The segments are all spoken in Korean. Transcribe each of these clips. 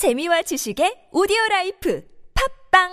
재미와 지식의 오디오 라이프 팝빵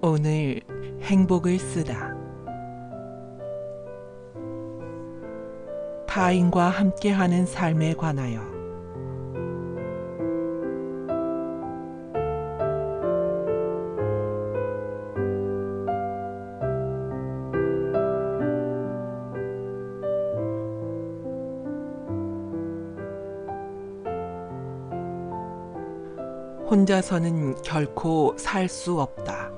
오늘 행복을 쓰다. 타인과 함께하는 삶에 관하여 혼자서는 결코 살 수 없다.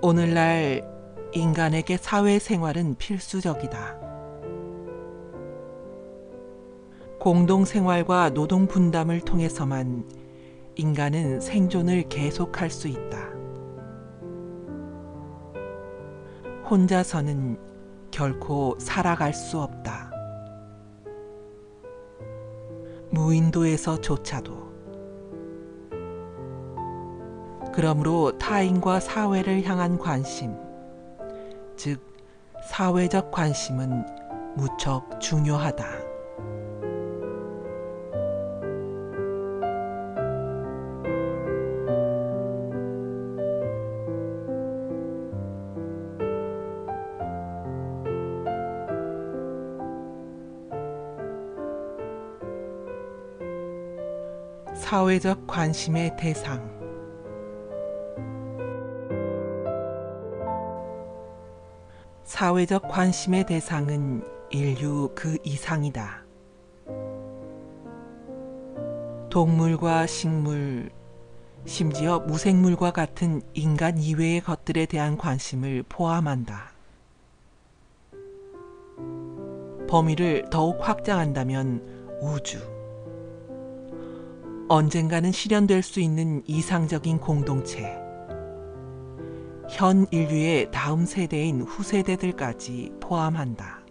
오늘날 인간에게 사회생활은 필수적이다. 공동생활과 노동 분담을 통해서만 인간은 생존을 계속할 수 있다. 혼자서는 결코 살아갈 수 없다. 무인도에서조차도 그러므로 타인과 사회를 향한 관심, 즉 사회적 관심은 무척 중요하다. 사회적 관심의 대상 사회적 관심의 대상은 인류 그 이상이다. 동물과 식물, 심지어 무생물과 같은 인간 이외의 것들에 대한 관심을 포함한다. 범위를 더욱 확장한다면 우주, 언젠가는 실현될 수 있는 이상적인 공동체, 현 인류의 다음 세대인 후세대들까지 포함한다.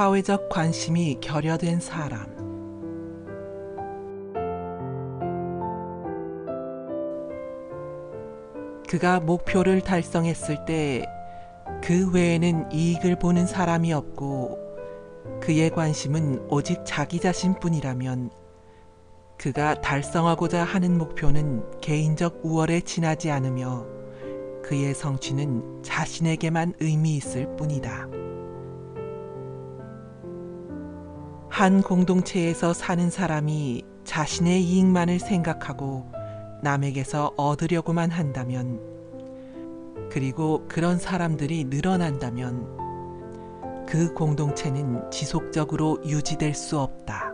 사회적 관심이 결여된 사람. 그가 목표를 달성했을 때 그 외에는 이익을 보는 사람이 없고 그의 관심은 오직 자기 자신뿐이라면 그가 달성하고자 하는 목표는 개인적 우월에 지나지 않으며 그의 성취는 자신에게만 의미 있을 뿐이다. 한 공동체에서 사는 사람이 자신의 이익만을 생각하고 남에게서 얻으려고만 한다면, 그리고 그런 사람들이 늘어난다면, 그 공동체는 지속적으로 유지될 수 없다.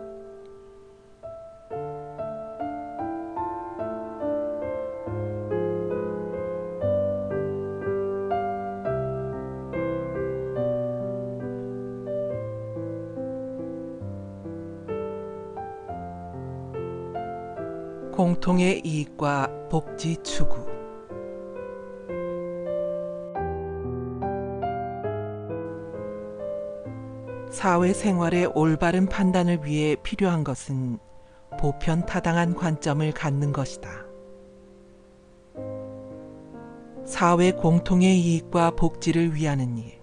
공통의 이익과 복지 추구 사회생활의 올바른 판단을 위해 필요한 것은 보편타당한 관점을 갖는 것이다. 사회 공통의 이익과 복지를 위하는 일.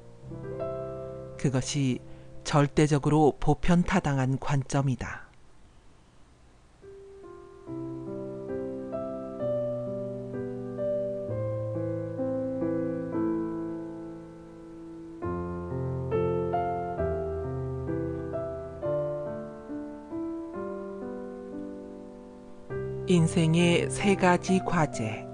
그것이 절대적으로 보편타당한 관점이다. 인생의 세 가지 과제.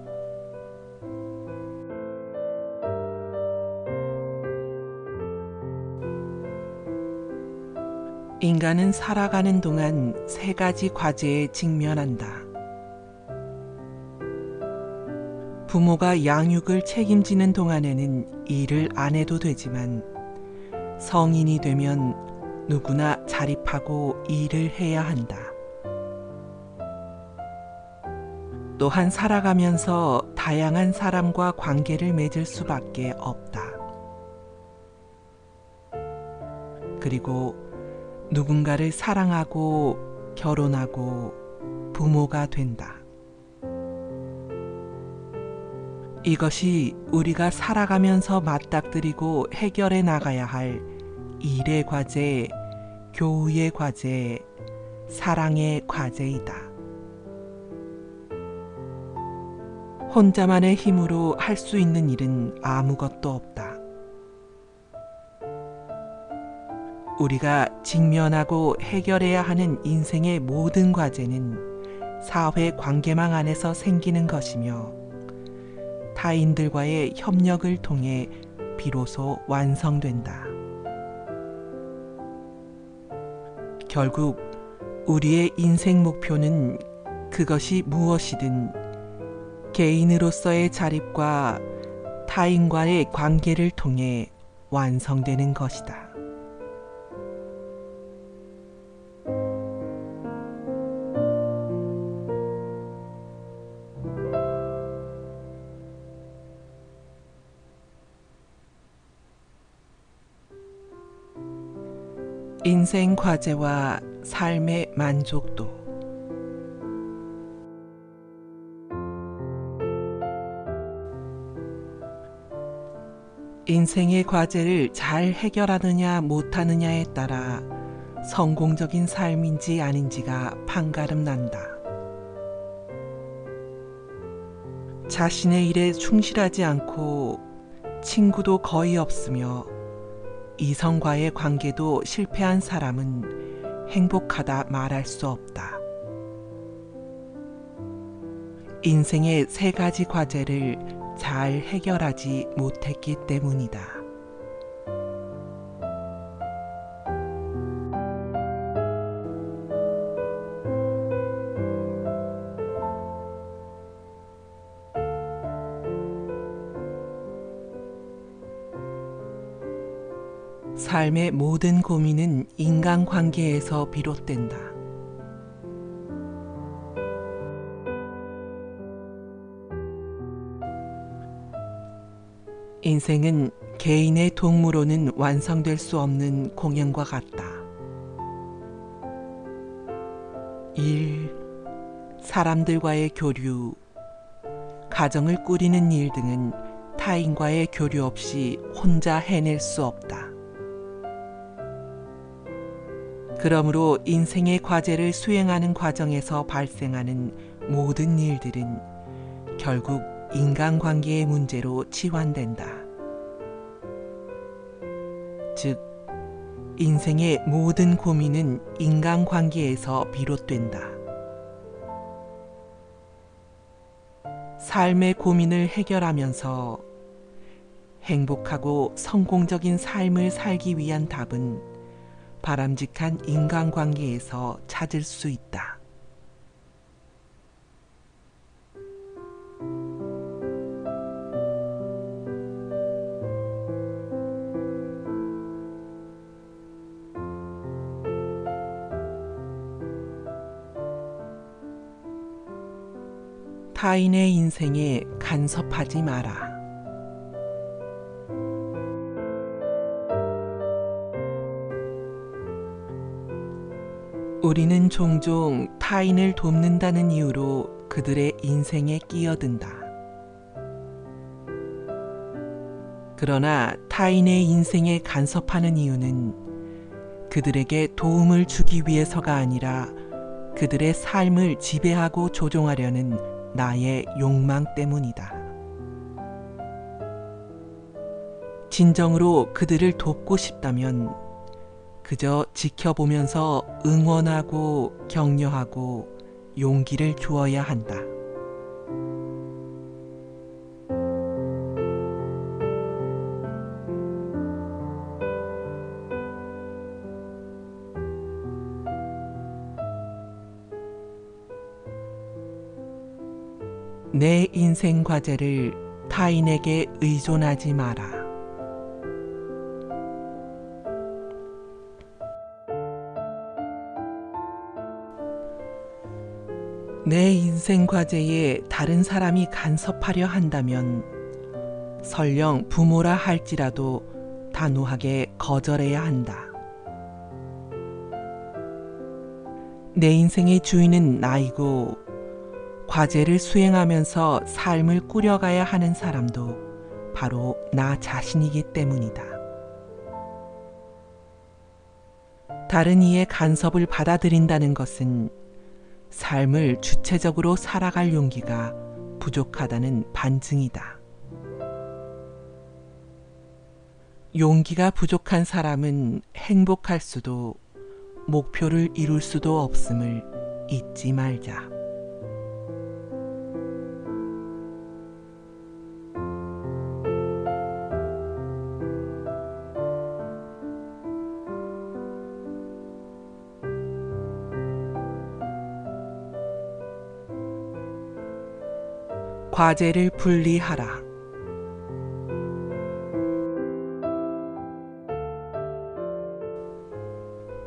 인간은 살아가는 동안 세 가지 과제에 직면한다. 부모가 양육을 책임지는 동안에는 일을 안 해도 되지만 성인이 되면 누구나 자립하고 일을 해야 한다. 또한 살아가면서 다양한 사람과 관계를 맺을 수밖에 없다. 그리고 누군가를 사랑하고 결혼하고 부모가 된다. 이것이 우리가 살아가면서 맞닥뜨리고 해결해 나가야 할 일의 과제, 교우의 과제, 사랑의 과제이다. 혼자만의 힘으로 할 수 있는 일은 아무것도 없다. 우리가 직면하고 해결해야 하는 인생의 모든 과제는 사회 관계망 안에서 생기는 것이며 타인들과의 협력을 통해 비로소 완성된다. 결국 우리의 인생 목표는 그것이 무엇이든 개인으로서의 자립과 타인과의 관계를 통해 완성되는 것이다. 인생 과제와 삶의 만족도 인생의 과제를 잘 해결하느냐 못하느냐에 따라 성공적인 삶인지 아닌지가 판가름 난다. 자신의 일에 충실하지 않고 친구도 거의 없으며 이성과의 관계도 실패한 사람은 행복하다 말할 수 없다. 인생의 세 가지 과제를 잘 해결하지 못했기 때문이다. 삶의 모든 고민은 인간관계에서 비롯된다. 인생은 개인의 동무로는 완성될 수 없는 공연과 같다. 일, 사람들과의 교류, 가정을 꾸리는 일 등은 타인과의 교류 없이 혼자 해낼 수 없다. 그러므로 인생의 과제를 수행하는 과정에서 발생하는 모든 일들은 결국 인간관계의 문제로 치환된다. 즉, 인생의 모든 고민은 인간관계에서 비롯된다. 삶의 고민을 해결하면서 행복하고 성공적인 삶을 살기 위한 답은 바람직한 인간관계에서 찾을 수 있다. 타인의 인생에 간섭하지 마라. 우리는 종종 타인을 돕는다는 이유로 그들의 인생에 끼어든다. 그러나 타인의 인생에 간섭하는 이유는 그들에게 도움을 주기 위해서가 아니라 그들의 삶을 지배하고 조종하려는 나의 욕망 때문이다. 진정으로 그들을 돕고 싶다면 그저 지켜보면서 응원하고 격려하고 용기를 주어야 한다. 내 인생 과제를 타인에게 의존하지 마라. 내 인생 과제에 다른 사람이 간섭하려 한다면 설령 부모라 할지라도 단호하게 거절해야 한다. 내 인생의 주인은 나이고 과제를 수행하면서 삶을 꾸려가야 하는 사람도 바로 나 자신이기 때문이다. 다른 이의 간섭을 받아들인다는 것은 삶을 주체적으로 살아갈 용기가 부족하다는 반증이다. 용기가 부족한 사람은 행복할 수도 목표를 이룰 수도 없음을 잊지 말자. 과제를 분리하라.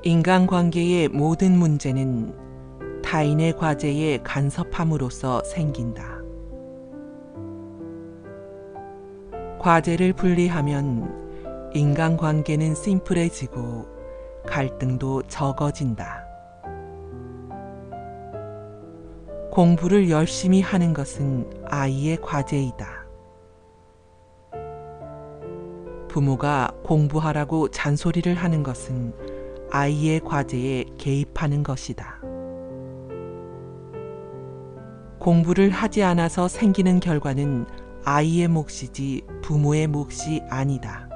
인간관계의 모든 문제는 타인의 과제에 간섭함으로써 생긴다. 과제를 분리하면 인간관계는 심플해지고 갈등도 적어진다. 공부를 열심히 하는 것은 아이의 과제이다. 부모가 공부하라고 잔소리를 하는 것은 아이의 과제에 개입하는 것이다. 공부를 하지 않아서 생기는 결과는 아이의 몫이지 부모의 몫이 아니다.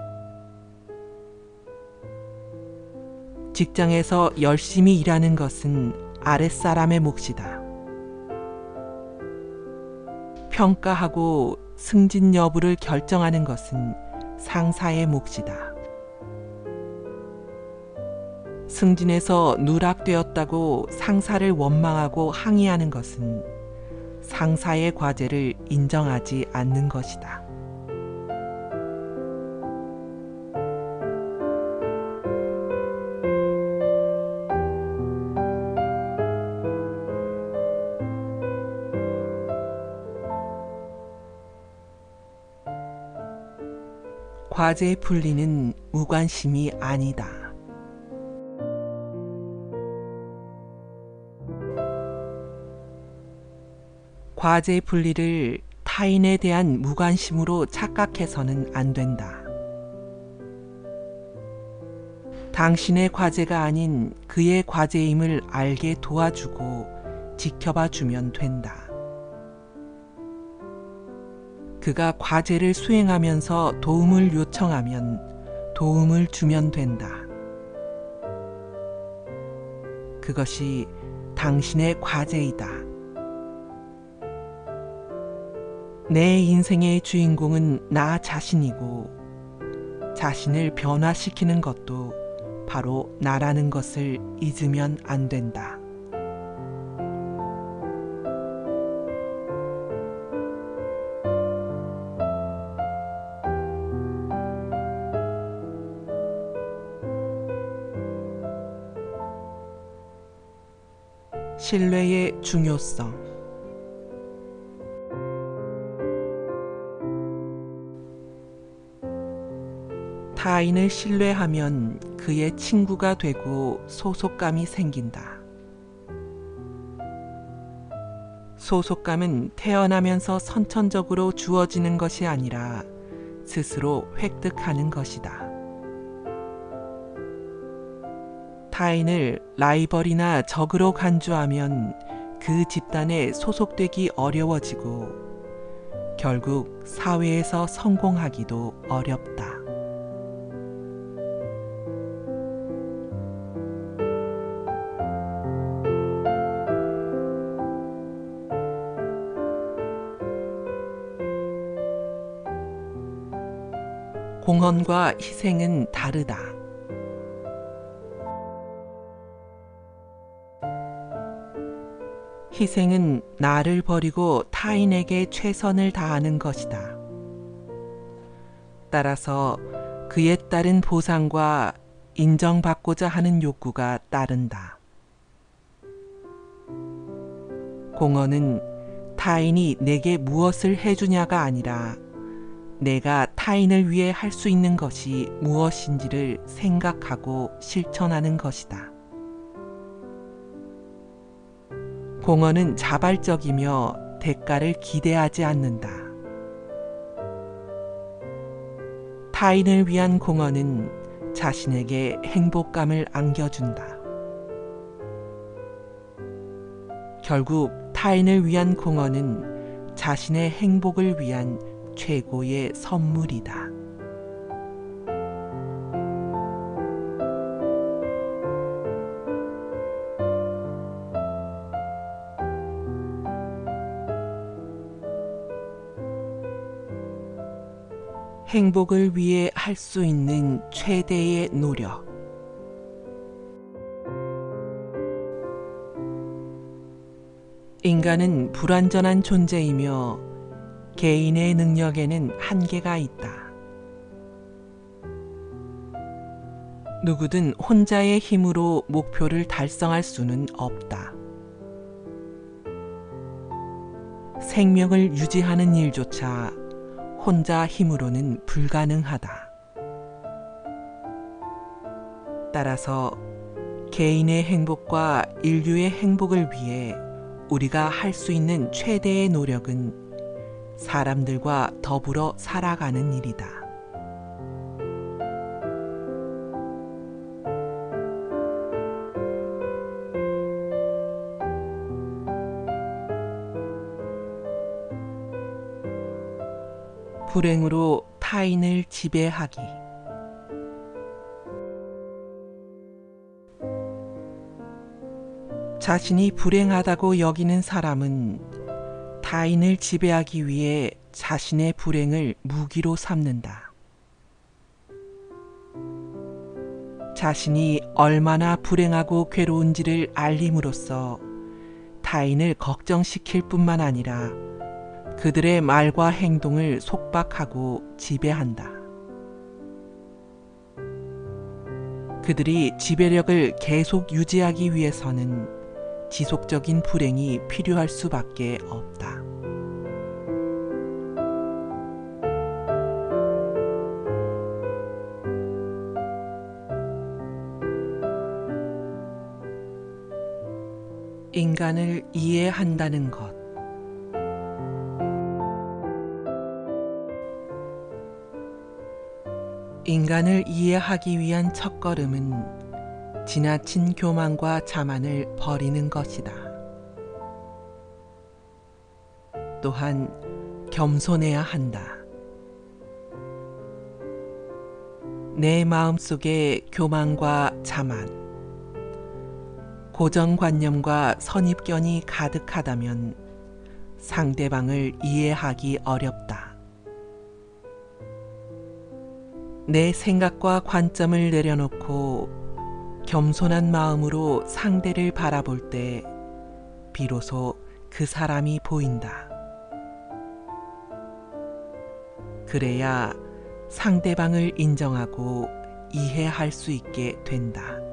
직장에서 열심히 일하는 것은 아랫사람의 몫이다. 평가하고 승진 여부를 결정하는 것은 상사의 몫이다. 승진에서 누락되었다고 상사를 원망하고 항의하는 것은 상사의 과제를 인정하지 않는 것이다. 과제 풀리는 무관심이 아니다. 과제 분리를 타인에 대한 무관심으로 착각해서는 안 된다. 당신의 과제가 아닌 그의 과제임을 알게 도와주고 지켜봐 주면 된다. 그가 과제를 수행하면서 도움을 요청하면 도움을 주면 된다. 그것이 당신의 과제이다. 내 인생의 주인공은 나 자신이고 자신을 변화시키는 것도 바로 나라는 것을 잊으면 안 된다. 신뢰의 중요성 타인을 신뢰하면 그의 친구가 되고 소속감이 생긴다. 소속감은 태어나면서 선천적으로 주어지는 것이 아니라 스스로 획득하는 것이다. 타인을 라이벌이나 적으로 간주하면 그 집단에 소속되기 어려워지고 결국 사회에서 성공하기도 어렵다. 공헌과 희생은 다르다. 희생은 나를 버리고 타인에게 최선을 다하는 것이다. 따라서 그에 따른 보상과 인정받고자 하는 욕구가 따른다. 공헌은 타인이 내게 무엇을 해주냐가 아니라 내가 타인을 위해 할 수 있는 것이 무엇인지를 생각하고 실천하는 것이다. 공헌은 자발적이며 대가를 기대하지 않는다. 타인을 위한 공헌은 자신에게 행복감을 안겨준다. 결국 타인을 위한 공헌은 자신의 행복을 위한 최고의 선물이다. 행복을 위해 할 수 있는 최대의 노력. 인간은 불완전한 존재이며 개인의 능력에는 한계가 있다. 누구든 혼자의 힘으로 목표를 달성할 수는 없다. 생명을 유지하는 일조차 혼자 힘으로는 불가능하다. 따라서 개인의 행복과 인류의 행복을 위해 우리가 할 수 있는 최대의 노력은 사람들과 더불어 살아가는 일이다. 불행으로 타인을 지배하기. 자신이 불행하다고 여기는 사람은 타인을 지배하기 위해 자신의 불행을 무기로 삼는다. 자신이 얼마나 불행하고 괴로운지를 알림으로써 타인을 걱정시킬 뿐만 아니라 그들의 말과 행동을 속박하고 지배한다. 그들이 지배력을 계속 유지하기 위해서는 지속적인 불행이 필요할 수밖에 없다. 인간을 이해한다는 것. 인간을 이해하기 위한 첫걸음은 지나친 교만과 자만을 버리는 것이다. 또한 겸손해야 한다. 내 마음속에 교만과 자만, 고정관념과 선입견이 가득하다면 상대방을 이해하기 어렵다. 내 생각과 관점을 내려놓고 겸손한 마음으로 상대를 바라볼 때 비로소 그 사람이 보인다. 그래야 상대방을 인정하고 이해할 수 있게 된다.